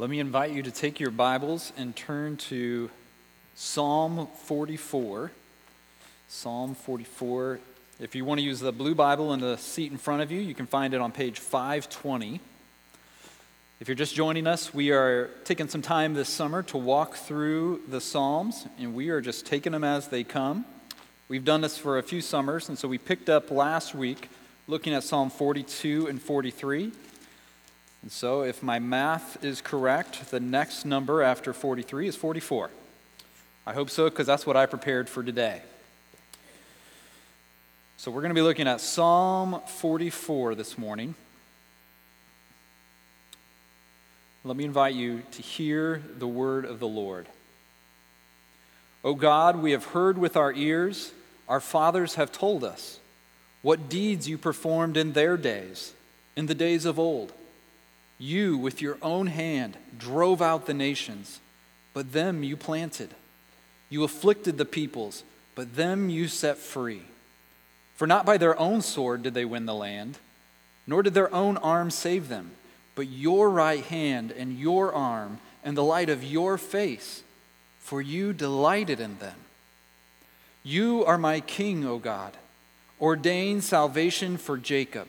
Let me invite you to take your Bibles and turn to Psalm 44. Psalm 44. If you want to use the blue Bible in the seat in front of you, you can find it on page 520. If you're just joining us, we are taking some time this summer to walk through the Psalms, and we are just taking them as they come. We've done this for a few summers, and so we picked up last week looking at Psalm 42 and 43. And so, if my math is correct, the next number after 43 is 44. I hope so, because that's what I prepared for today. So, we're going to be looking at Psalm 44 this morning. Let me invite you to hear the word of the Lord. O God, we have heard with our ears, our fathers have told us what deeds you performed in their days, in the days of old you, with your own hand, drove out the nations, but them you planted. You afflicted the peoples, but them you set free. For not by their own sword did they win the land, nor did their own arm save them, but your right hand and your arm and the light of your face, for you delighted in them. You are my king, O God. Ordain salvation for Jacob.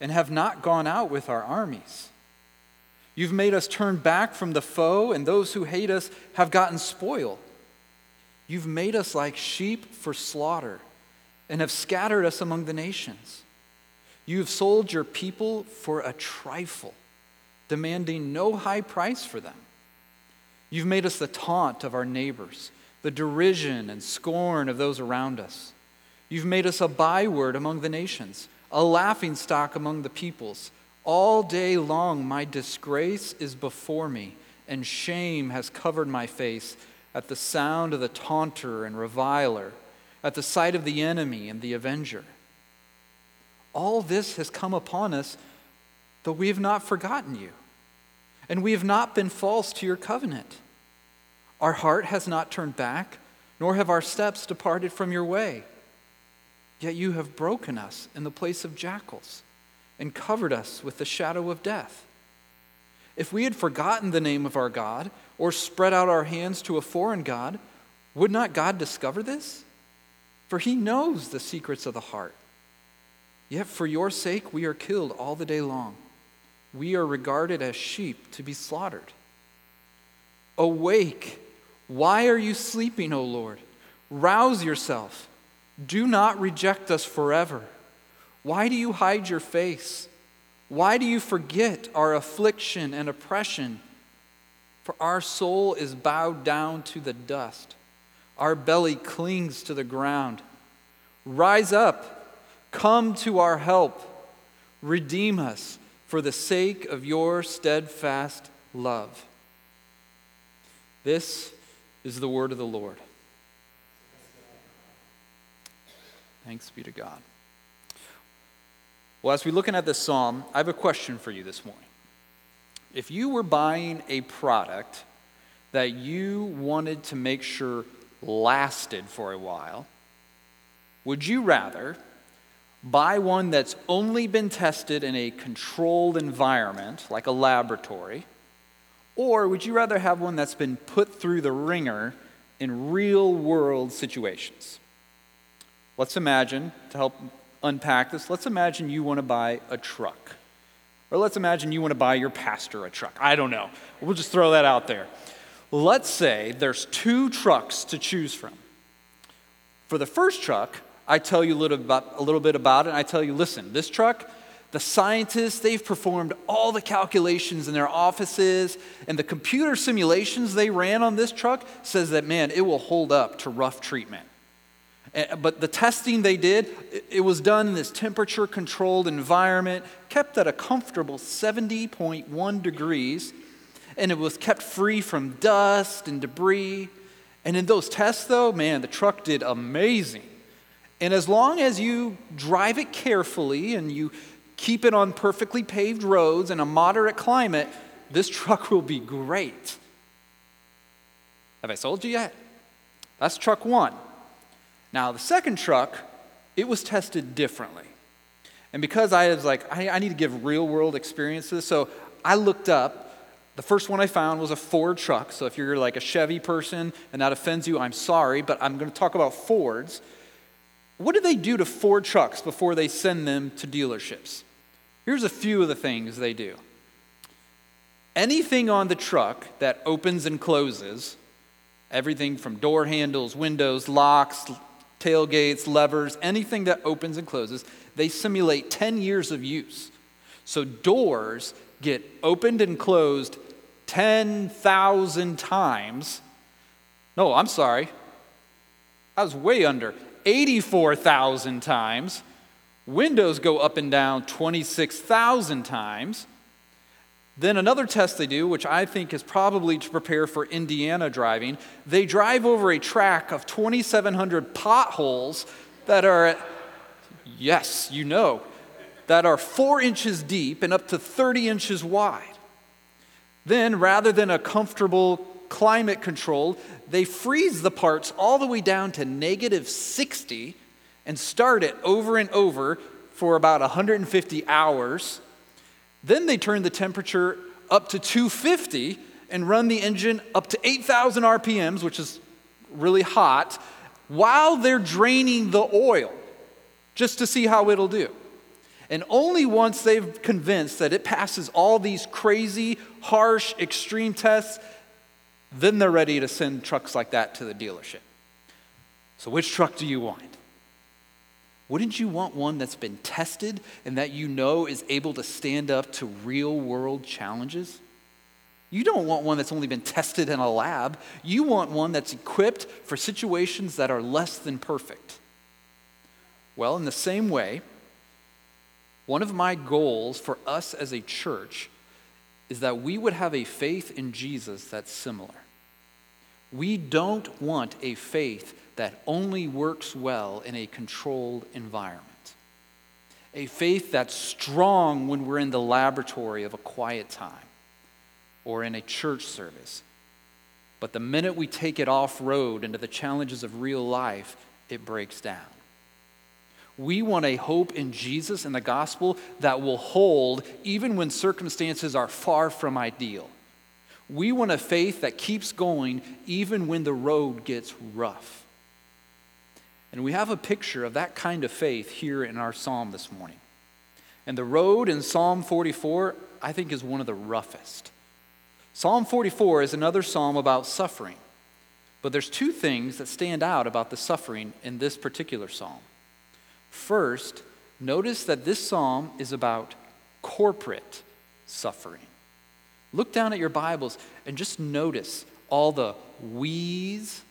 and have not gone out with our armies. You've made us turn back from the foe, and those who hate us have gotten spoil. You've made us like sheep for slaughter and have scattered us among the nations. You have sold your people for a trifle, demanding no high price for them. You've made us the taunt of our neighbors, the derision and scorn of those around us. You've made us a byword among the nations a laughing stock among the peoples. All day long, my disgrace is before me, and shame has covered my face at the sound of the taunter and reviler, at the sight of the enemy and the avenger. All this has come upon us, though we have not forgotten you, and we have not been false to your covenant. Our heart has not turned back, nor have our steps departed from your way. Yet you have broken us in the place of jackals and covered us with the shadow of death. If we had forgotten the name of our God or spread out our hands to a foreign God, would not God discover this? For he knows the secrets of the heart. Yet for your sake we are killed all the day long. We are regarded as sheep to be slaughtered. Awake! Why are you sleeping, O Lord? Rouse yourself. Do not reject us forever. Why do you hide your face? Why do you forget our affliction and oppression? For our soul is bowed down to the dust, our belly clings to the ground. Rise up, come to our help, redeem us for the sake of your steadfast love. This is the word of the Lord. Thanks be to God. Well, as we're looking at this psalm, I have a question for you this morning. If you were buying a product that you wanted to make sure lasted for a while, would you rather buy one that's only been tested in a controlled environment, like a laboratory, or would you rather have one that's been put through the wringer in real world situations? Let's imagine, to help unpack this, let's imagine you want to buy a truck. Or let's imagine you want to buy your pastor a truck. I don't know. We'll just throw that out there. Let's say there's two trucks to choose from. For the first truck, I tell you a little, about, a little bit about it. I tell you, listen, this truck, the scientists, they've performed all the calculations in their offices, and the computer simulations they ran on this truck says that, man, it will hold up to rough treatment. Eh, but the testing they did, it was done in this temperature controlled environment, kept at a comfortable 70.1 degrees. and it was kept free from dust and debris. And in those tests, though, man, the truck did amazing. And as long as you drive it carefully and you keep it on perfectly paved roads in a moderate climate, this truck will be great. Have I sold you yet? That's truck one. Now, the second truck, it was tested differently. And because I was like, I, I need to give real world experiences, so I looked up. The first one I found was a Ford truck. So if you're like a Chevy person and that offends you, I'm sorry, but I'm going to talk about Fords. What do they do to Ford trucks before they send them to dealerships? Here's a few of the things they do. Anything on the truck that opens and closes, everything from door handles, windows, locks, tailgates, levers, anything that opens and closes, they simulate 10 years of use. So doors get opened and closed 10,000 times. No, I'm sorry. I was way under. 84,000 times. Windows go up and down 26,000 times. Then another test they do, which I think is probably to prepare for Indiana driving, they drive over a track of 2,700 potholes that are, yes, you know, that are four inches deep and up to 30 inches wide. Then, rather than a comfortable climate control, they freeze the parts all the way down to negative 60 and start it over and over for about 150 hours then they turn the temperature up to 250 and run the engine up to 8,000 RPMs, which is really hot, while they're draining the oil just to see how it'll do. And only once they've convinced that it passes all these crazy, harsh, extreme tests, then they're ready to send trucks like that to the dealership. So, which truck do you want? Wouldn't you want one that's been tested and that you know is able to stand up to real world challenges? You don't want one that's only been tested in a lab. You want one that's equipped for situations that are less than perfect. Well, in the same way, one of my goals for us as a church is that we would have a faith in Jesus that's similar. We don't want a faith that only works well in a controlled environment. A faith that's strong when we're in the laboratory of a quiet time or in a church service. But the minute we take it off road into the challenges of real life, it breaks down. We want a hope in Jesus and the gospel that will hold even when circumstances are far from ideal. We want a faith that keeps going even when the road gets rough. And we have a picture of that kind of faith here in our psalm this morning. And the road in Psalm 44, I think, is one of the roughest. Psalm 44 is another psalm about suffering. But there's two things that stand out about the suffering in this particular psalm. First, notice that this psalm is about corporate suffering. Look down at your Bibles and just notice all the we's,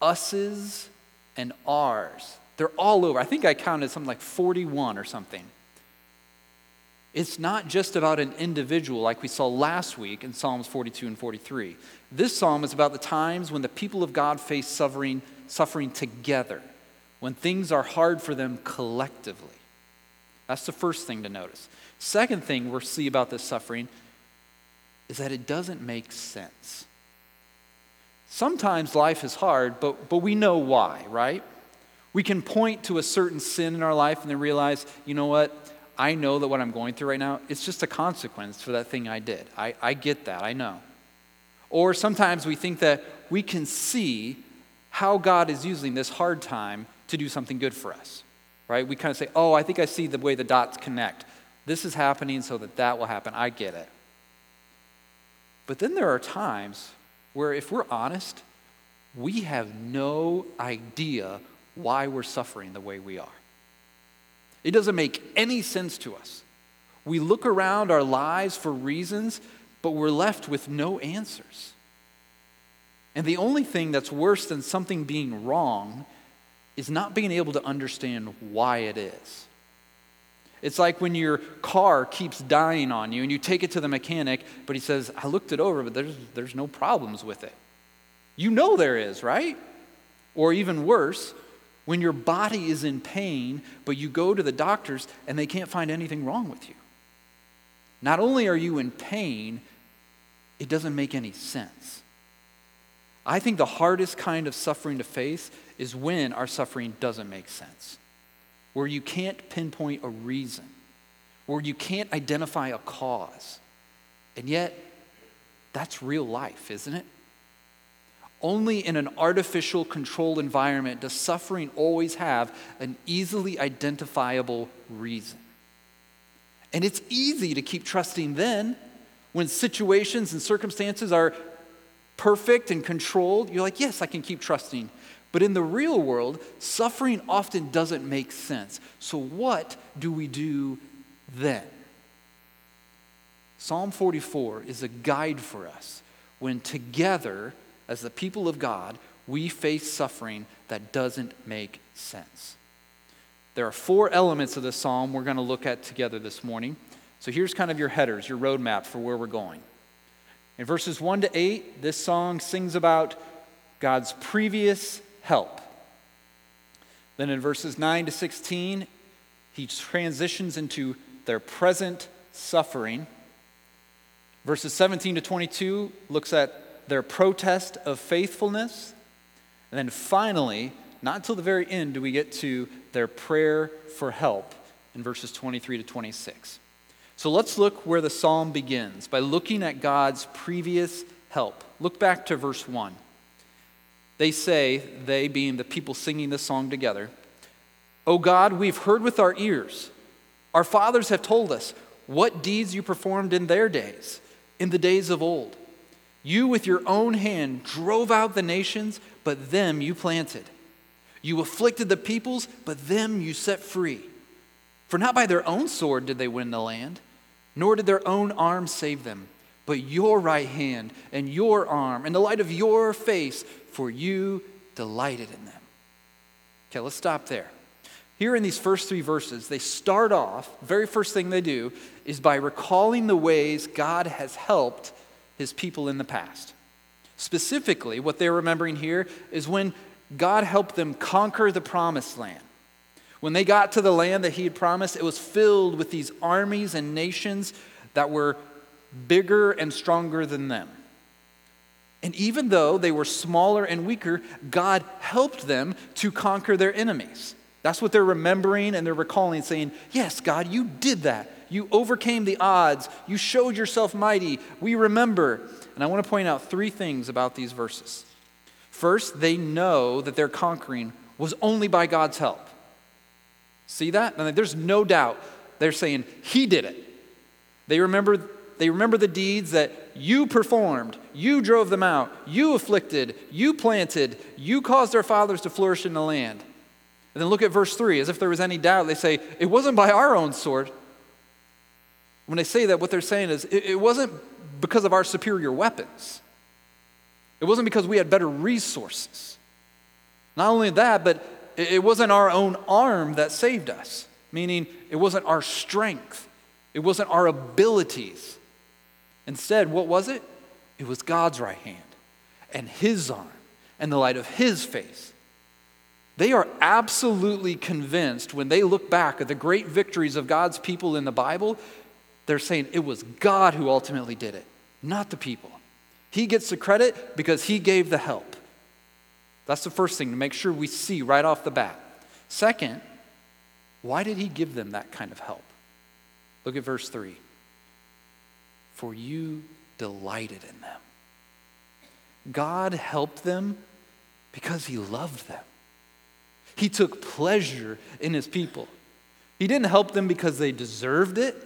us's, and ours. They're all over. I think I counted something like 41 or something. It's not just about an individual like we saw last week in Psalms 42 and 43. This psalm is about the times when the people of God face suffering, suffering together, when things are hard for them collectively. That's the first thing to notice. Second thing we'll see about this suffering is that it doesn't make sense. Sometimes life is hard, but, but we know why, right? We can point to a certain sin in our life and then realize, you know what? I know that what I'm going through right now, it's just a consequence for that thing I did. I, I get that, I know. Or sometimes we think that we can see how God is using this hard time to do something good for us, right? We kind of say, oh, I think I see the way the dots connect. This is happening so that that will happen. I get it. But then there are times where, if we're honest, we have no idea why we're suffering the way we are. It doesn't make any sense to us. We look around our lives for reasons, but we're left with no answers. And the only thing that's worse than something being wrong is not being able to understand why it is. It's like when your car keeps dying on you and you take it to the mechanic, but he says, I looked it over, but there's, there's no problems with it. You know there is, right? Or even worse, when your body is in pain, but you go to the doctors and they can't find anything wrong with you. Not only are you in pain, it doesn't make any sense. I think the hardest kind of suffering to face is when our suffering doesn't make sense where you can't pinpoint a reason, where you can't identify a cause. And yet, that's real life, isn't it? Only in an artificial controlled environment does suffering always have an easily identifiable reason. And it's easy to keep trusting then when situations and circumstances are perfect and controlled. You're like, yes, I can keep trusting. But in the real world, suffering often doesn't make sense. So, what do we do then? Psalm 44 is a guide for us when together, as the people of God, we face suffering that doesn't make sense. There are four elements of the psalm we're going to look at together this morning. So here's kind of your headers, your roadmap for where we're going. In verses 1 to 8, this song sings about God's previous help. Then in verses 9 to 16, he transitions into their present suffering. Verses 17 to 22 looks at their protest of faithfulness. And then finally, not until the very end do we get to their prayer for help in verses 23 to 26. So let's look where the psalm begins by looking at God's previous help. Look back to verse 1. They say, they being the people singing this song together, O God, we've heard with our ears. Our fathers have told us what deeds you performed in their days, in the days of old. You, with your own hand, drove out the nations, but them you planted. You afflicted the peoples, but them you set free. For not by their own sword did they win the land, nor did their own arm save them, but your right hand and your arm and the light of your face for you delighted in them. Okay, let's stop there. Here in these first three verses, they start off, very first thing they do is by recalling the ways God has helped his people in the past. Specifically, what they're remembering here is when God helped them conquer the promised land. When they got to the land that he had promised, it was filled with these armies and nations that were bigger and stronger than them. And even though they were smaller and weaker, God helped them to conquer their enemies. That's what they're remembering and they're recalling, saying, Yes, God, you did that. You overcame the odds. You showed yourself mighty. We remember. And I want to point out three things about these verses. First, they know that their conquering was only by God's help. See that? And there's no doubt they're saying, He did it. They remember they remember the deeds that you performed. You drove them out. You afflicted. You planted. You caused our fathers to flourish in the land. And then look at verse 3. As if there was any doubt, they say, It wasn't by our own sword. When they say that, what they're saying is, It, it wasn't because of our superior weapons, it wasn't because we had better resources. Not only that, but it, it wasn't our own arm that saved us, meaning it wasn't our strength, it wasn't our abilities. Instead, what was it? It was God's right hand and His arm and the light of His face. They are absolutely convinced when they look back at the great victories of God's people in the Bible, they're saying it was God who ultimately did it, not the people. He gets the credit because He gave the help. That's the first thing to make sure we see right off the bat. Second, why did He give them that kind of help? Look at verse 3 for you delighted in them. God helped them because he loved them. He took pleasure in his people. He didn't help them because they deserved it.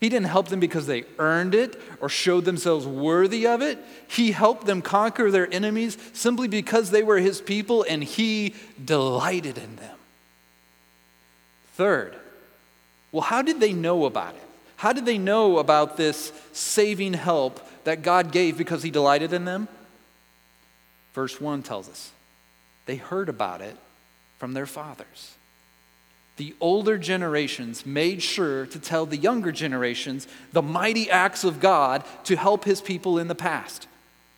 He didn't help them because they earned it or showed themselves worthy of it. He helped them conquer their enemies simply because they were his people and he delighted in them. Third, well, how did they know about it? How did they know about this saving help that God gave because he delighted in them? Verse 1 tells us they heard about it from their fathers. the older generations made sure to tell the younger generations the mighty acts of God to help his people in the past.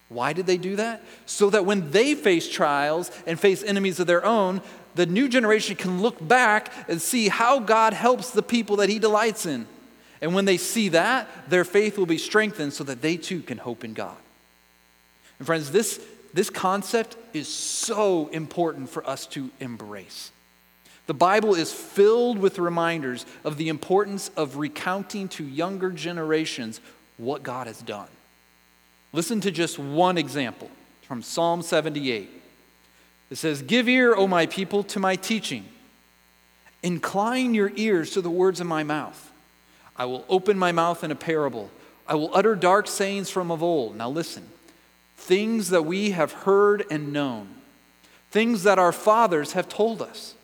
Why did they do that? So that when they face trials and face enemies of their own, the new generation can look back and see how God helps the people that he delights in. And when they see that, their faith will be strengthened so that they too can hope in God. And friends, this, this concept is so important for us to embrace. The Bible is filled with reminders of the importance of recounting to younger generations what God has done. Listen to just one example from Psalm 78. It says, Give ear, O my people, to my teaching. Incline your ears to the words of my mouth. I will open my mouth in a parable. I will utter dark sayings from of old. Now listen things that we have heard and known, things that our fathers have told us.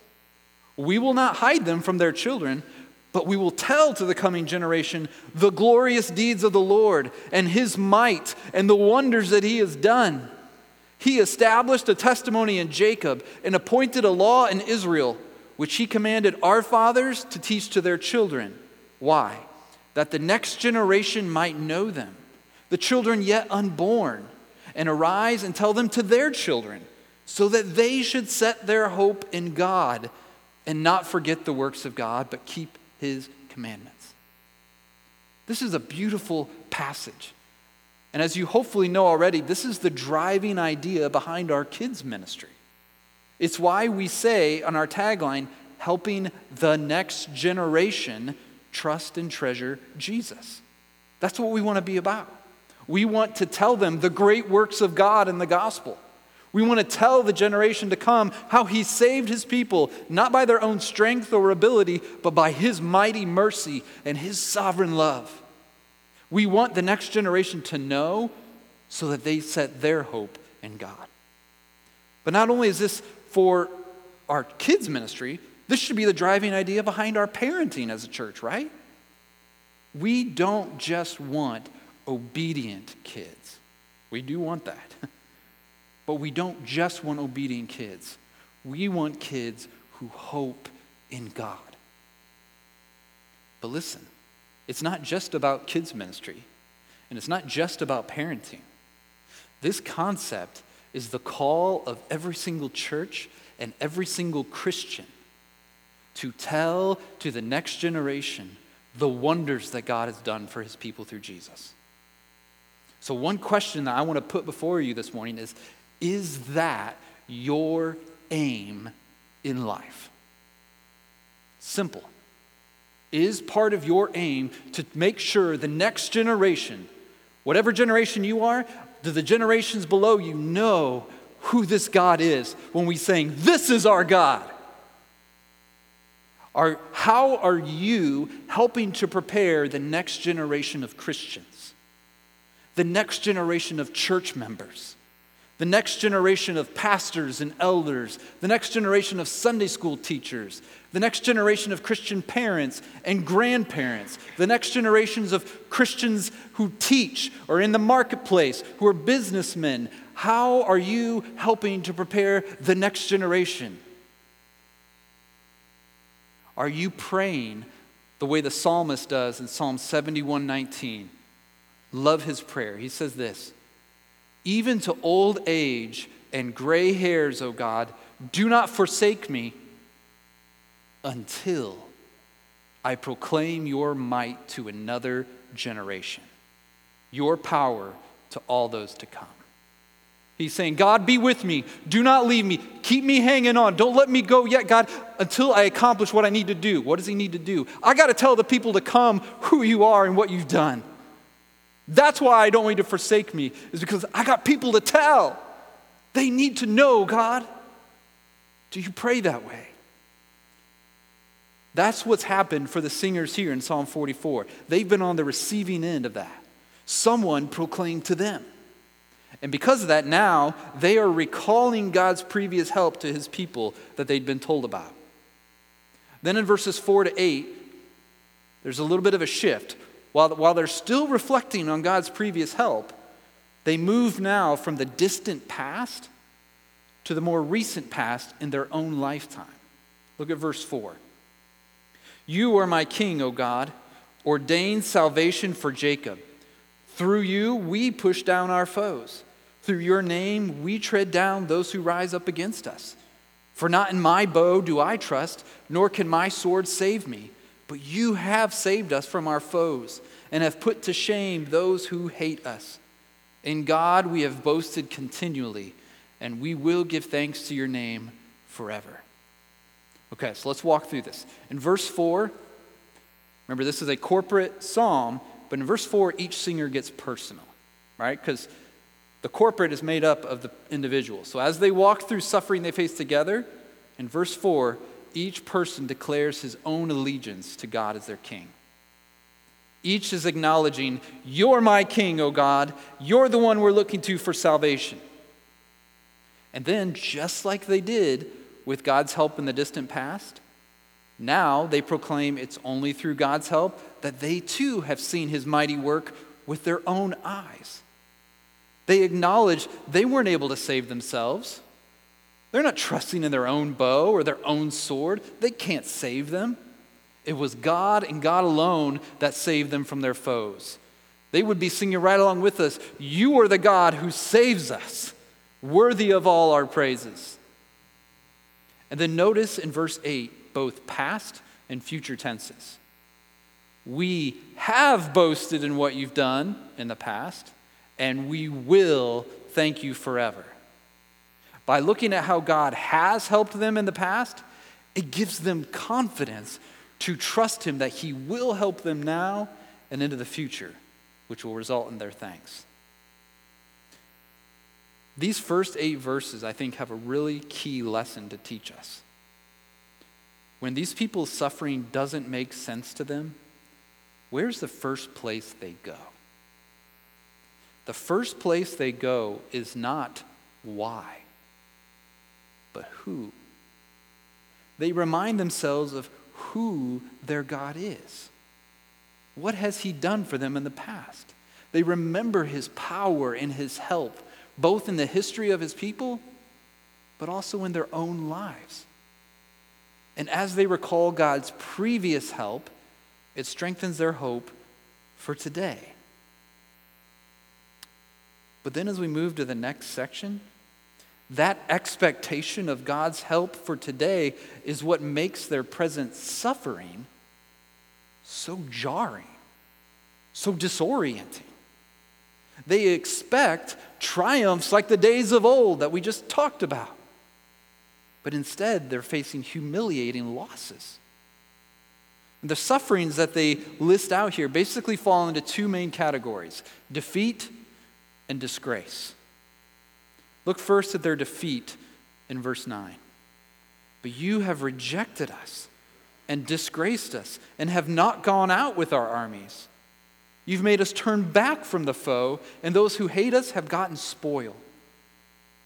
We will not hide them from their children, but we will tell to the coming generation the glorious deeds of the Lord and his might and the wonders that he has done. He established a testimony in Jacob and appointed a law in Israel, which he commanded our fathers to teach to their children. Why? That the next generation might know them, the children yet unborn, and arise and tell them to their children, so that they should set their hope in God and not forget the works of God, but keep his commandments. This is a beautiful passage. And as you hopefully know already, this is the driving idea behind our kids' ministry. It's why we say on our tagline, helping the next generation trust and treasure Jesus. That's what we want to be about. We want to tell them the great works of God in the gospel. We want to tell the generation to come how he saved his people, not by their own strength or ability, but by his mighty mercy and his sovereign love. We want the next generation to know so that they set their hope in God. But not only is this for our kids' ministry, this should be the driving idea behind our parenting as a church, right? We don't just want obedient kids. We do want that. But we don't just want obedient kids, we want kids who hope in God. But listen, it's not just about kids' ministry, and it's not just about parenting. This concept is the call of every single church and every single Christian to tell to the next generation the wonders that God has done for his people through Jesus. So, one question that I want to put before you this morning is is that your aim in life? Simple. Is part of your aim to make sure the next generation, whatever generation you are, do the generations below you know who this God is when we sing, This is our God? Are, how are you helping to prepare the next generation of Christians, the next generation of church members? the next generation of pastors and elders, the next generation of Sunday school teachers, the next generation of Christian parents and grandparents, the next generations of Christians who teach or in the marketplace, who are businessmen. How are you helping to prepare the next generation? Are you praying the way the psalmist does in Psalm 71 19? Love his prayer. He says this even to old age and gray hairs, O God, do not forsake me until I proclaim your might to another generation, your power to all those to come. He's saying, God, be with me. Do not leave me. Keep me hanging on. Don't let me go yet, God, until I accomplish what I need to do. What does he need to do? I got to tell the people to come who you are and what you've done. That's why I don't want you to forsake me, is because I got people to tell. They need to know, God. Do you pray that way? That's what's happened for the singers here in Psalm 44. They've been on the receiving end of that. Someone proclaimed to them. And because of that, now they are recalling God's previous help to his people that they'd been told about. Then in verses 4 to 8, there's a little bit of a shift. While, while they're still reflecting on God's previous help, they move now from the distant past to the more recent past in their own lifetime. Look at verse 4. You are my king, O God. Ordain salvation for Jacob. Through you, we push down our foes. Through your name, we tread down those who rise up against us. For not in my bow do I trust, nor can my sword save me. But you have saved us from our foes and have put to shame those who hate us. In God we have boasted continually, and we will give thanks to your name forever. Okay, so let's walk through this. In verse 4, remember this is a corporate psalm, but in verse 4, each singer gets personal, right? Because the corporate is made up of the individual. So as they walk through suffering they face together, in verse 4, each person declares his own allegiance to God as their king. Each is acknowledging, You're my king, O God. You're the one we're looking to for salvation. And then, just like they did with God's help in the distant past, now they proclaim it's only through God's help that they too have seen his mighty work with their own eyes. They acknowledge they weren't able to save themselves. They're not trusting in their own bow or their own sword. They can't save them. It was God and God alone that saved them from their foes. They would be singing right along with us You are the God who saves us, worthy of all our praises. And then notice in verse 8 both past and future tenses. We have boasted in what you've done in the past, and we will thank you forever. By looking at how God has helped them in the past, it gives them confidence to trust Him that He will help them now and into the future, which will result in their thanks. These first eight verses, I think, have a really key lesson to teach us. When these people's suffering doesn't make sense to them, where's the first place they go? The first place they go is not why, but who. They remind themselves of who their God is. What has He done for them in the past? They remember His power and His help, both in the history of His people, but also in their own lives. And as they recall God's previous help, it strengthens their hope for today. But then as we move to the next section, that expectation of God's help for today is what makes their present suffering so jarring, so disorienting. They expect triumphs like the days of old that we just talked about. But instead, they're facing humiliating losses. And the sufferings that they list out here basically fall into two main categories defeat and disgrace. Look first at their defeat in verse 9. But you have rejected us and disgraced us and have not gone out with our armies. You've made us turn back from the foe, and those who hate us have gotten spoil.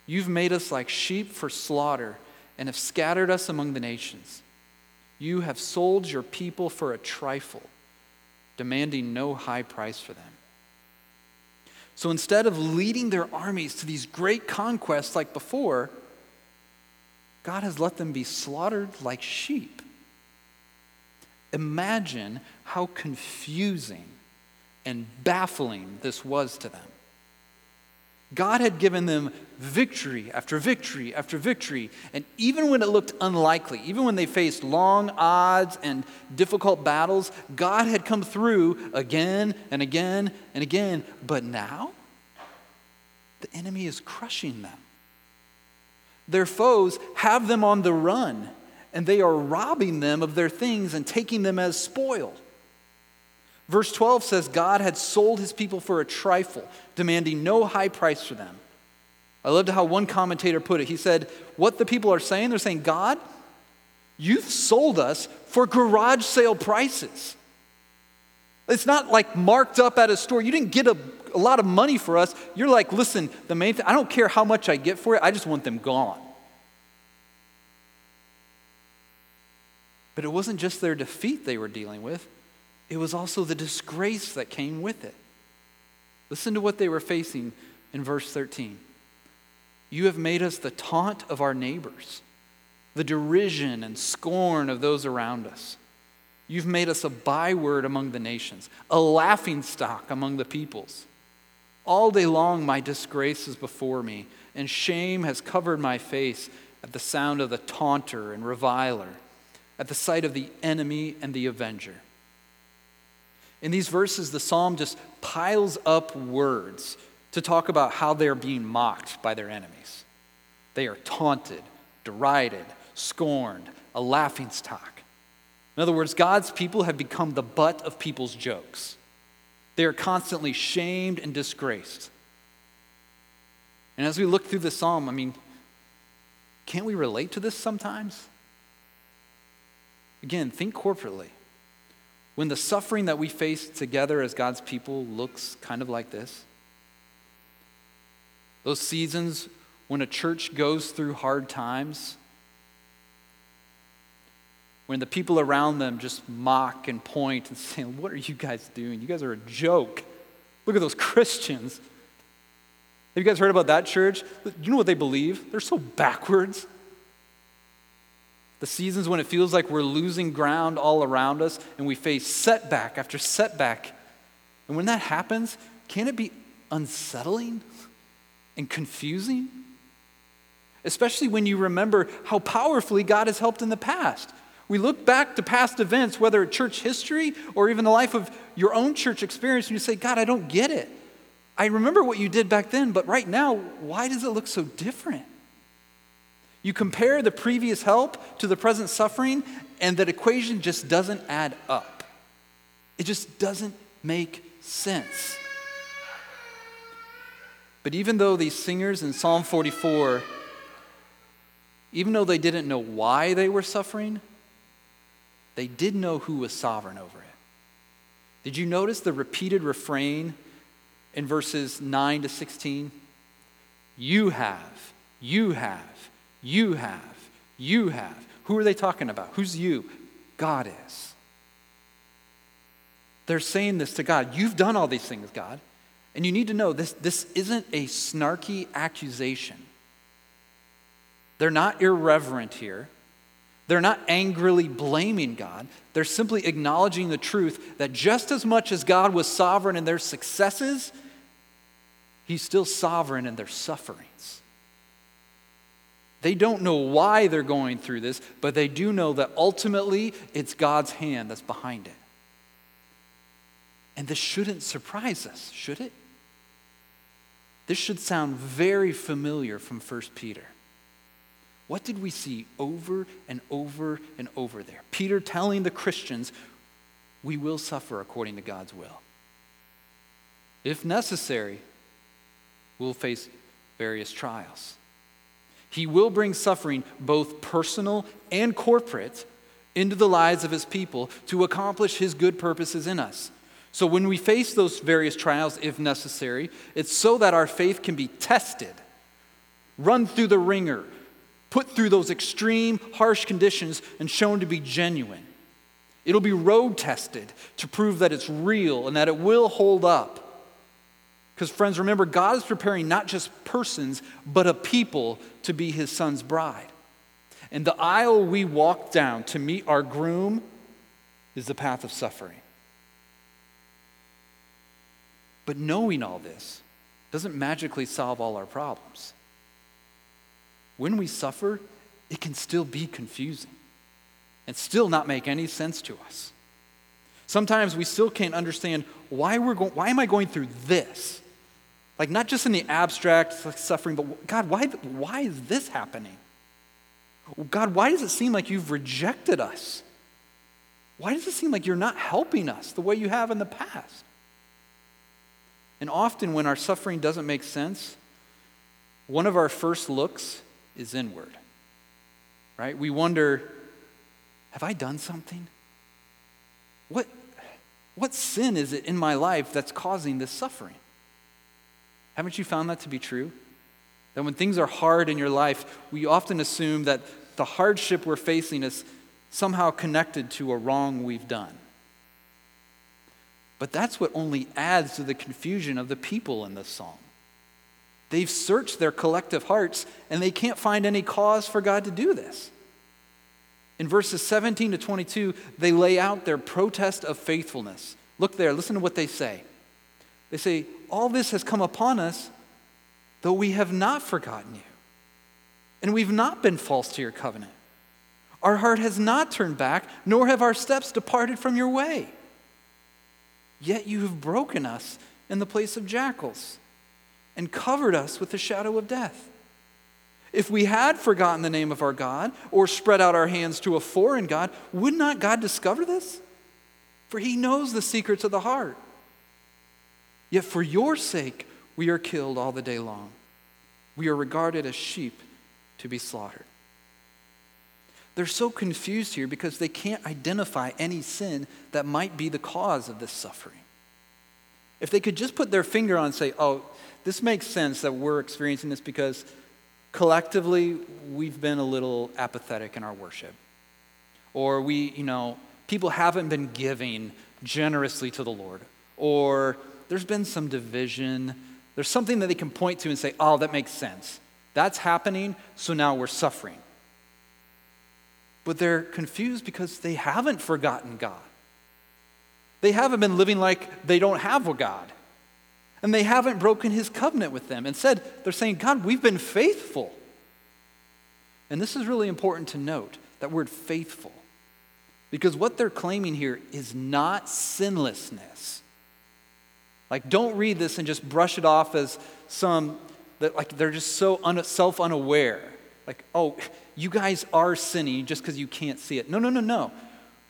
You've made us like sheep for slaughter and have scattered us among the nations. You have sold your people for a trifle, demanding no high price for them. So instead of leading their armies to these great conquests like before, God has let them be slaughtered like sheep. Imagine how confusing and baffling this was to them. God had given them victory after victory after victory. And even when it looked unlikely, even when they faced long odds and difficult battles, God had come through again and again and again. But now, the enemy is crushing them. Their foes have them on the run, and they are robbing them of their things and taking them as spoil. Verse 12 says God had sold his people for a trifle, demanding no high price for them. I loved how one commentator put it. He said, What the people are saying, they're saying, God, you've sold us for garage sale prices. It's not like marked up at a store. You didn't get a, a lot of money for us. You're like, listen, the main thing, I don't care how much I get for it, I just want them gone. But it wasn't just their defeat they were dealing with, it was also the disgrace that came with it. Listen to what they were facing in verse 13. You have made us the taunt of our neighbors, the derision and scorn of those around us. You've made us a byword among the nations, a laughing stock among the peoples. All day long, my disgrace is before me, and shame has covered my face at the sound of the taunter and reviler, at the sight of the enemy and the avenger. In these verses, the psalm just piles up words to talk about how they're being mocked by their enemies. They are taunted, derided, scorned, a laughing stock. In other words, God's people have become the butt of people's jokes. They are constantly shamed and disgraced. And as we look through the psalm, I mean, can't we relate to this sometimes? Again, think corporately. When the suffering that we face together as God's people looks kind of like this, those seasons when a church goes through hard times, when the people around them just mock and point and say, What are you guys doing? You guys are a joke. Look at those Christians. Have you guys heard about that church? You know what they believe? They're so backwards. The seasons when it feels like we're losing ground all around us and we face setback after setback. And when that happens, can it be unsettling and confusing? Especially when you remember how powerfully God has helped in the past. We look back to past events, whether church history or even the life of your own church experience, and you say, God, I don't get it. I remember what you did back then, but right now, why does it look so different? You compare the previous help to the present suffering, and that equation just doesn't add up. It just doesn't make sense. But even though these singers in Psalm 44, even though they didn't know why they were suffering, they did know who was sovereign over it. Did you notice the repeated refrain in verses 9 to 16? You have, you have, you have, you have. Who are they talking about? Who's you? God is. They're saying this to God. You've done all these things, God. And you need to know this, this isn't a snarky accusation. They're not irreverent here. They're not angrily blaming God. They're simply acknowledging the truth that just as much as God was sovereign in their successes, He's still sovereign in their sufferings. They don't know why they're going through this, but they do know that ultimately it's God's hand that's behind it. And this shouldn't surprise us, should it? This should sound very familiar from 1 Peter. What did we see over and over and over there? Peter telling the Christians, we will suffer according to God's will. If necessary, we'll face various trials. He will bring suffering, both personal and corporate, into the lives of his people to accomplish his good purposes in us. So when we face those various trials, if necessary, it's so that our faith can be tested, run through the wringer, put through those extreme, harsh conditions and shown to be genuine. It'll be road tested to prove that it's real and that it will hold up. Because, friends, remember, God is preparing not just persons, but a people to be his son's bride. And the aisle we walk down to meet our groom is the path of suffering. But knowing all this doesn't magically solve all our problems when we suffer, it can still be confusing and still not make any sense to us. Sometimes we still can't understand why we're going, why am I going through this? Like not just in the abstract suffering, but God, why, why is this happening? God, why does it seem like you've rejected us? Why does it seem like you're not helping us the way you have in the past? And often when our suffering doesn't make sense, one of our first looks is inward. Right? We wonder have I done something? What, what sin is it in my life that's causing this suffering? Haven't you found that to be true? That when things are hard in your life, we often assume that the hardship we're facing is somehow connected to a wrong we've done. But that's what only adds to the confusion of the people in this psalm. They've searched their collective hearts and they can't find any cause for God to do this. In verses 17 to 22, they lay out their protest of faithfulness. Look there, listen to what they say. They say, All this has come upon us, though we have not forgotten you, and we've not been false to your covenant. Our heart has not turned back, nor have our steps departed from your way. Yet you have broken us in the place of jackals and covered us with the shadow of death. If we had forgotten the name of our God or spread out our hands to a foreign God, would not God discover this? For he knows the secrets of the heart. Yet for your sake, we are killed all the day long. We are regarded as sheep to be slaughtered. They're so confused here because they can't identify any sin that might be the cause of this suffering. If they could just put their finger on and say, oh, this makes sense that we're experiencing this because collectively we've been a little apathetic in our worship. Or we, you know, people haven't been giving generously to the Lord. Or there's been some division. There's something that they can point to and say, oh, that makes sense. That's happening, so now we're suffering but they're confused because they haven't forgotten God. They haven't been living like they don't have a God. And they haven't broken his covenant with them. Instead, they're saying, God, we've been faithful. And this is really important to note that word faithful. Because what they're claiming here is not sinlessness. Like, don't read this and just brush it off as some that, like, they're just so un- self unaware. Like, oh, you guys are sinning just because you can't see it. No, no, no, no.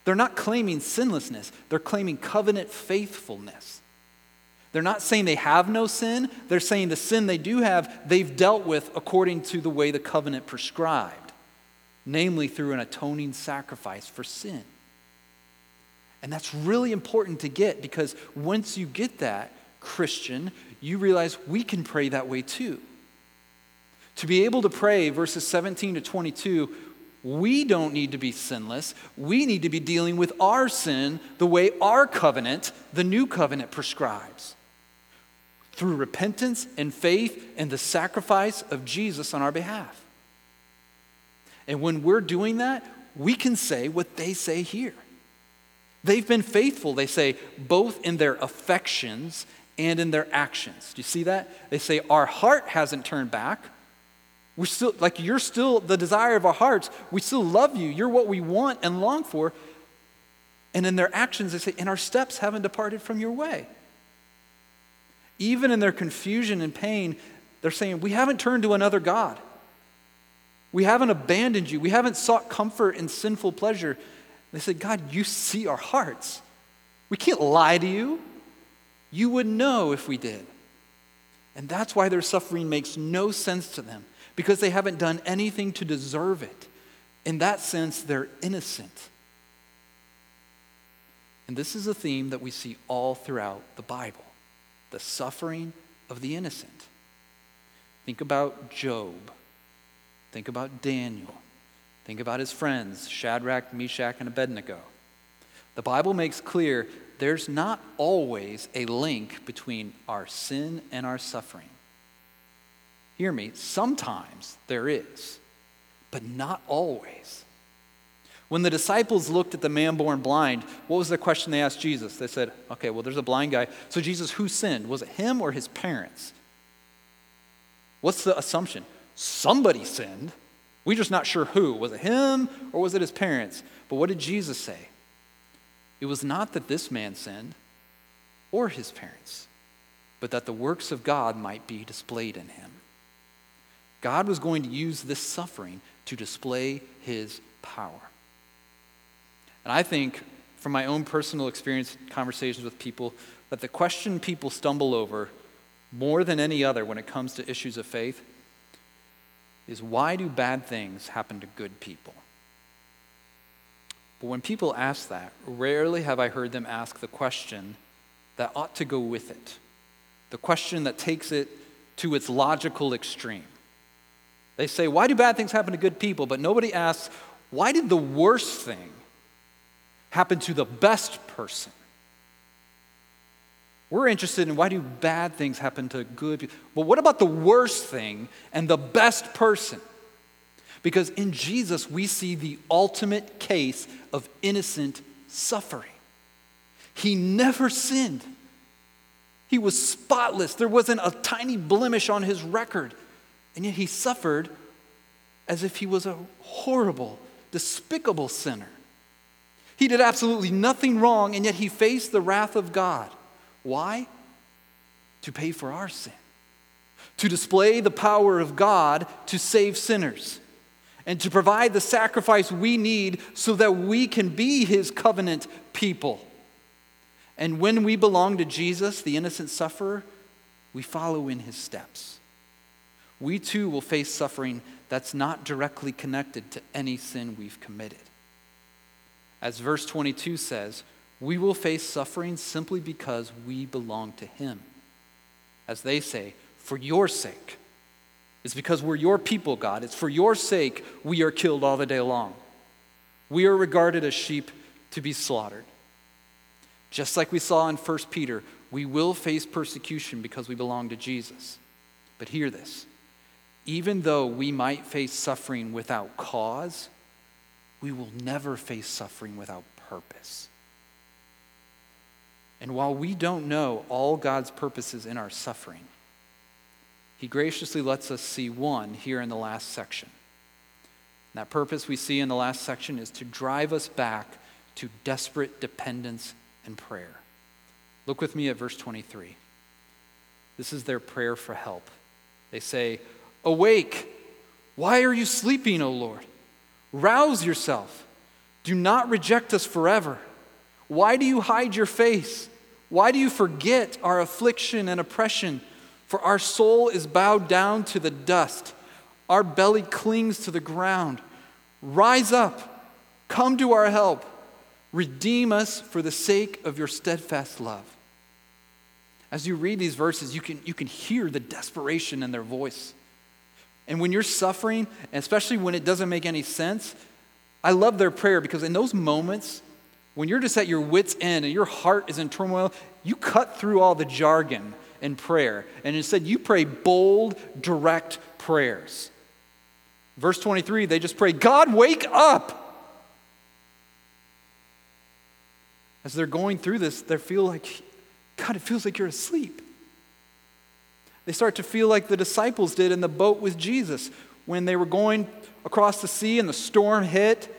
They're not claiming sinlessness, they're claiming covenant faithfulness. They're not saying they have no sin, they're saying the sin they do have, they've dealt with according to the way the covenant prescribed, namely through an atoning sacrifice for sin. And that's really important to get because once you get that, Christian, you realize we can pray that way too. To be able to pray, verses 17 to 22, we don't need to be sinless. We need to be dealing with our sin the way our covenant, the new covenant, prescribes through repentance and faith and the sacrifice of Jesus on our behalf. And when we're doing that, we can say what they say here. They've been faithful, they say, both in their affections and in their actions. Do you see that? They say, Our heart hasn't turned back. We're still, like, you're still the desire of our hearts. We still love you. You're what we want and long for. And in their actions, they say, and our steps haven't departed from your way. Even in their confusion and pain, they're saying, we haven't turned to another God. We haven't abandoned you. We haven't sought comfort in sinful pleasure. They said, God, you see our hearts. We can't lie to you. You would know if we did. And that's why their suffering makes no sense to them because they haven't done anything to deserve it. In that sense, they're innocent. And this is a theme that we see all throughout the Bible the suffering of the innocent. Think about Job. Think about Daniel. Think about his friends, Shadrach, Meshach, and Abednego. The Bible makes clear there's not always a link between our sin and our suffering. Hear me, sometimes there is, but not always. When the disciples looked at the man born blind, what was the question they asked Jesus? They said, okay, well, there's a blind guy. So, Jesus, who sinned? Was it him or his parents? What's the assumption? Somebody sinned. We're just not sure who. Was it him or was it his parents? But what did Jesus say? It was not that this man sinned or his parents, but that the works of God might be displayed in him. God was going to use this suffering to display his power. And I think, from my own personal experience, conversations with people, that the question people stumble over more than any other when it comes to issues of faith is why do bad things happen to good people? But when people ask that, rarely have I heard them ask the question that ought to go with it, the question that takes it to its logical extreme. They say, Why do bad things happen to good people? But nobody asks, Why did the worst thing happen to the best person? We're interested in why do bad things happen to good people? Well, what about the worst thing and the best person? Because in Jesus, we see the ultimate case of innocent suffering. He never sinned. He was spotless. There wasn't a tiny blemish on his record. And yet he suffered as if he was a horrible, despicable sinner. He did absolutely nothing wrong, and yet he faced the wrath of God. Why? To pay for our sin, to display the power of God to save sinners, and to provide the sacrifice we need so that we can be his covenant people. And when we belong to Jesus, the innocent sufferer, we follow in his steps. We too will face suffering that's not directly connected to any sin we've committed. As verse 22 says, we will face suffering simply because we belong to him. As they say, for your sake. It's because we're your people, God. It's for your sake we are killed all the day long. We are regarded as sheep to be slaughtered. Just like we saw in 1 Peter, we will face persecution because we belong to Jesus. But hear this even though we might face suffering without cause, we will never face suffering without purpose. And while we don't know all God's purposes in our suffering, He graciously lets us see one here in the last section. And that purpose we see in the last section is to drive us back to desperate dependence and prayer. Look with me at verse 23. This is their prayer for help. They say, Awake! Why are you sleeping, O Lord? Rouse yourself. Do not reject us forever. Why do you hide your face? Why do you forget our affliction and oppression? For our soul is bowed down to the dust, our belly clings to the ground. Rise up, come to our help. Redeem us for the sake of your steadfast love. As you read these verses, you can, you can hear the desperation in their voice. And when you're suffering, especially when it doesn't make any sense, I love their prayer because in those moments, when you're just at your wits' end and your heart is in turmoil, you cut through all the jargon in prayer. And instead, you pray bold, direct prayers. Verse 23, they just pray, God, wake up. As they're going through this, they feel like, God, it feels like you're asleep. They start to feel like the disciples did in the boat with Jesus when they were going across the sea and the storm hit.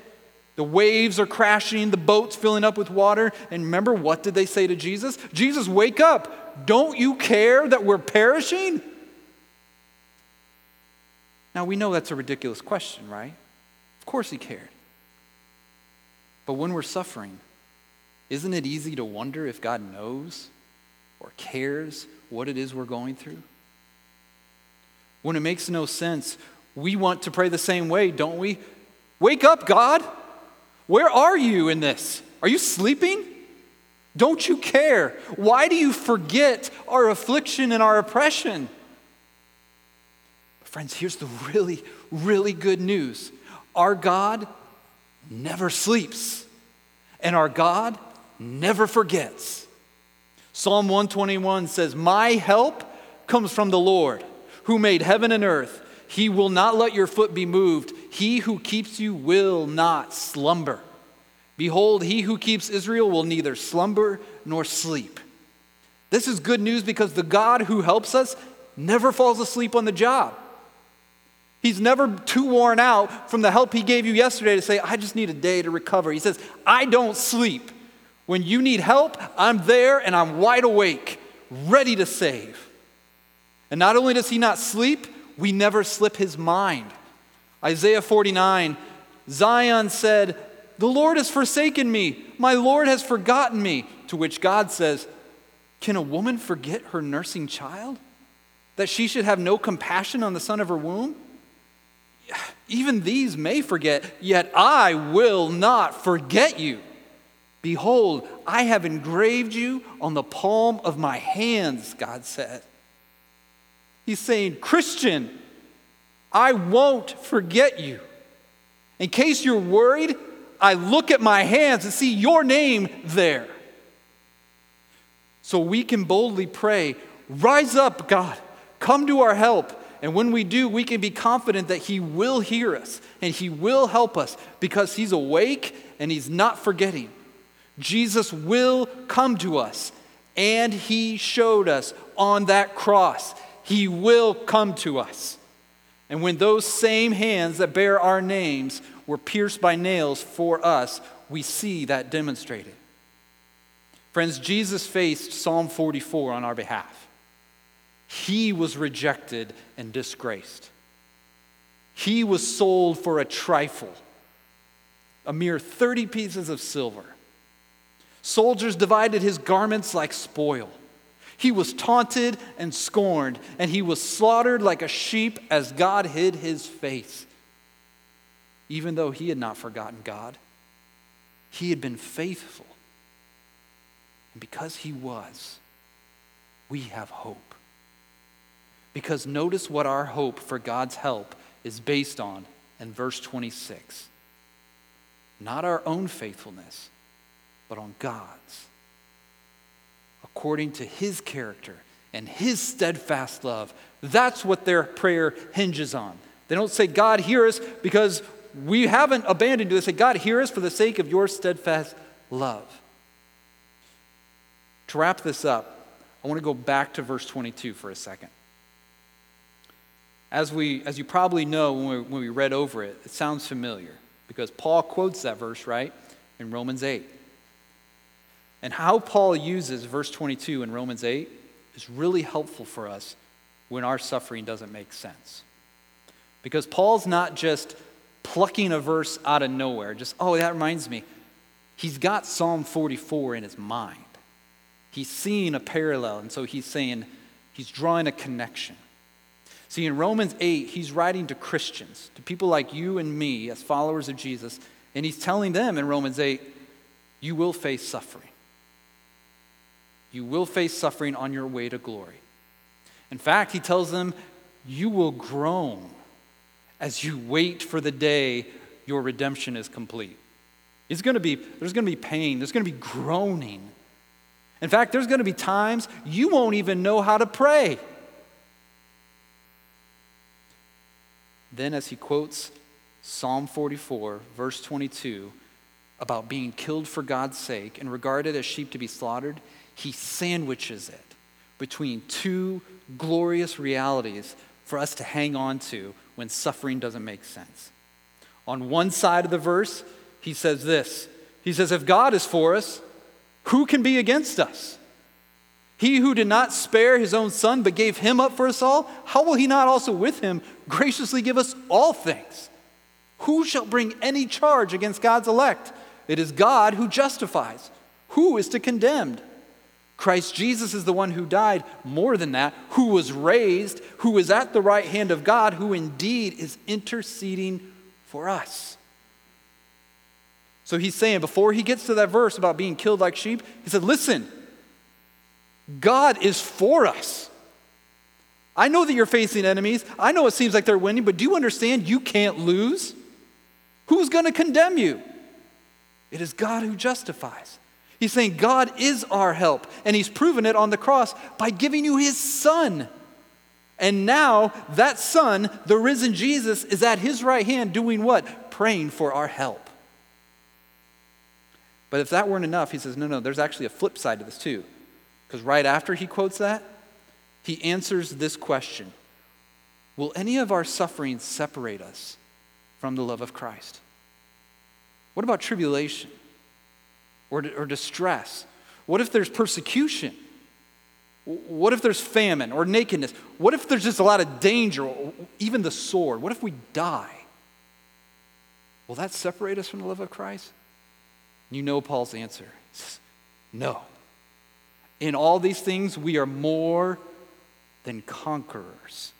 The waves are crashing, the boat's filling up with water. And remember, what did they say to Jesus? Jesus, wake up. Don't you care that we're perishing? Now, we know that's a ridiculous question, right? Of course he cared. But when we're suffering, isn't it easy to wonder if God knows or cares what it is we're going through? when it makes no sense, we want to pray the same way, don't we? Wake up, God! Where are you in this? Are you sleeping? Don't you care? Why do you forget our affliction and our oppression? Friends, here's the really, really good news our God never sleeps, and our God never forgets. Psalm 121 says, My help comes from the Lord who made heaven and earth. He will not let your foot be moved. He who keeps you will not slumber. Behold, he who keeps Israel will neither slumber nor sleep. This is good news because the God who helps us never falls asleep on the job. He's never too worn out from the help he gave you yesterday to say, I just need a day to recover. He says, I don't sleep. When you need help, I'm there and I'm wide awake, ready to save. And not only does he not sleep, we never slip his mind. Isaiah 49 Zion said, The Lord has forsaken me, my Lord has forgotten me. To which God says, Can a woman forget her nursing child? That she should have no compassion on the son of her womb? Even these may forget, yet I will not forget you. Behold, I have engraved you on the palm of my hands, God said. He's saying, Christian, I won't forget you. In case you're worried, I look at my hands and see your name there. So we can boldly pray, Rise up, God, come to our help. And when we do, we can be confident that He will hear us and He will help us because He's awake and He's not forgetting. Jesus will come to us, and He showed us on that cross. He will come to us. And when those same hands that bear our names were pierced by nails for us, we see that demonstrated. Friends, Jesus faced Psalm 44 on our behalf. He was rejected and disgraced. He was sold for a trifle, a mere 30 pieces of silver. Soldiers divided his garments like spoil. He was taunted and scorned, and he was slaughtered like a sheep as God hid his face. Even though he had not forgotten God, he had been faithful. And because he was, we have hope. Because notice what our hope for God's help is based on in verse 26 not our own faithfulness, but on God's. According to his character and his steadfast love. That's what their prayer hinges on. They don't say, God, hear us because we haven't abandoned you. They say, God, hear us for the sake of your steadfast love. To wrap this up, I want to go back to verse 22 for a second. As, we, as you probably know when we, when we read over it, it sounds familiar because Paul quotes that verse, right, in Romans 8. And how Paul uses verse 22 in Romans 8 is really helpful for us when our suffering doesn't make sense. Because Paul's not just plucking a verse out of nowhere, just, oh, that reminds me. He's got Psalm 44 in his mind. He's seeing a parallel, and so he's saying, he's drawing a connection. See, in Romans 8, he's writing to Christians, to people like you and me as followers of Jesus, and he's telling them in Romans 8, you will face suffering. You will face suffering on your way to glory. In fact, he tells them, you will groan as you wait for the day your redemption is complete. It's going to be, there's going to be pain, there's going to be groaning. In fact, there's going to be times you won't even know how to pray. Then, as he quotes Psalm 44, verse 22, about being killed for God's sake and regarded as sheep to be slaughtered, he sandwiches it between two glorious realities for us to hang on to when suffering doesn't make sense. On one side of the verse, he says this He says, If God is for us, who can be against us? He who did not spare his own son, but gave him up for us all, how will he not also with him graciously give us all things? Who shall bring any charge against God's elect? It is God who justifies. Who is to condemn? Christ Jesus is the one who died, more than that, who was raised, who is at the right hand of God, who indeed is interceding for us. So he's saying, before he gets to that verse about being killed like sheep, he said, Listen, God is for us. I know that you're facing enemies. I know it seems like they're winning, but do you understand you can't lose? Who's going to condemn you? It is God who justifies. He's saying God is our help, and He's proven it on the cross by giving you His Son. And now that Son, the risen Jesus, is at His right hand doing what? Praying for our help. But if that weren't enough, He says, no, no, there's actually a flip side to this too. Because right after He quotes that, He answers this question Will any of our sufferings separate us from the love of Christ? What about tribulation? Or, or distress? What if there's persecution? What if there's famine or nakedness? What if there's just a lot of danger, even the sword? What if we die? Will that separate us from the love of Christ? You know Paul's answer. Says, no. In all these things, we are more than conquerors.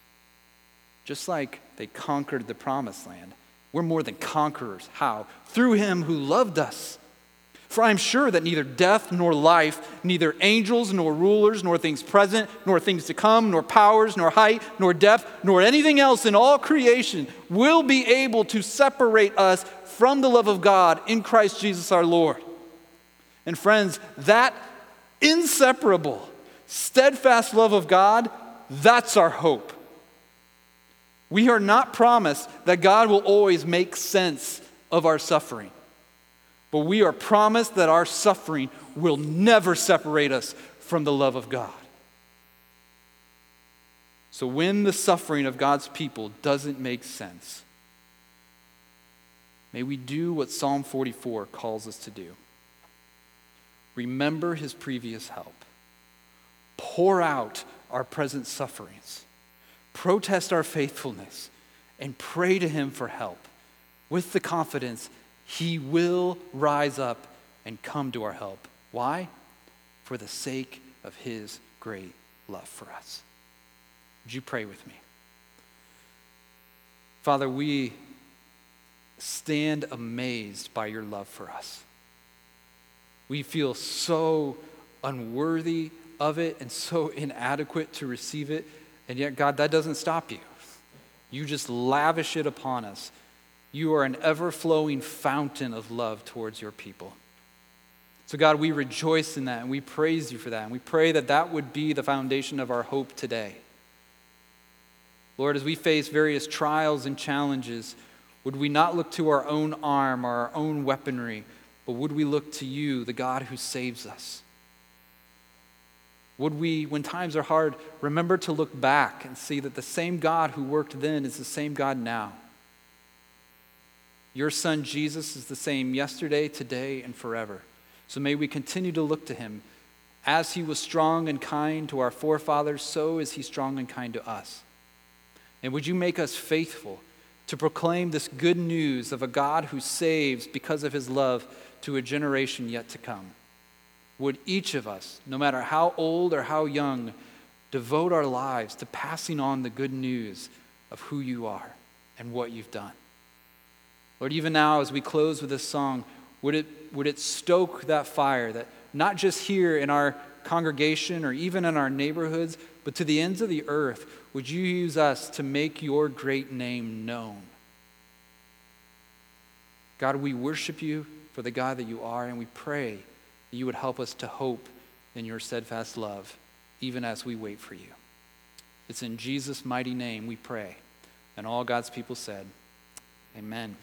Just like they conquered the promised land, we're more than conquerors. How? Through him who loved us. For I am sure that neither death nor life, neither angels nor rulers, nor things present, nor things to come, nor powers, nor height, nor depth, nor anything else in all creation will be able to separate us from the love of God in Christ Jesus our Lord. And friends, that inseparable, steadfast love of God, that's our hope. We are not promised that God will always make sense of our suffering, but we are promised that our suffering will never separate us from the love of God. So when the suffering of God's people doesn't make sense, may we do what Psalm 44 calls us to do. Remember his previous help, pour out our present sufferings, protest our faithfulness, and pray to him for help with the confidence he will rise up and come to our help. Why? For the sake of his great love for us. Would you pray with me? Father, we stand amazed by your love for us. We feel so unworthy of it and so inadequate to receive it. And yet, God, that doesn't stop you. You just lavish it upon us. You are an ever flowing fountain of love towards your people. So, God, we rejoice in that and we praise you for that. And we pray that that would be the foundation of our hope today. Lord, as we face various trials and challenges, would we not look to our own arm or our own weaponry? But would we look to you, the God who saves us? Would we, when times are hard, remember to look back and see that the same God who worked then is the same God now? Your son Jesus is the same yesterday, today, and forever. So may we continue to look to him. As he was strong and kind to our forefathers, so is he strong and kind to us. And would you make us faithful to proclaim this good news of a God who saves because of his love to a generation yet to come. Would each of us, no matter how old or how young, devote our lives to passing on the good news of who you are and what you've done? Lord, even now as we close with this song, would it, would it stoke that fire that not just here in our congregation or even in our neighborhoods, but to the ends of the earth, would you use us to make your great name known? God, we worship you for the God that you are, and we pray that you would help us to hope in your steadfast love, even as we wait for you. It's in Jesus' mighty name we pray. And all God's people said, Amen.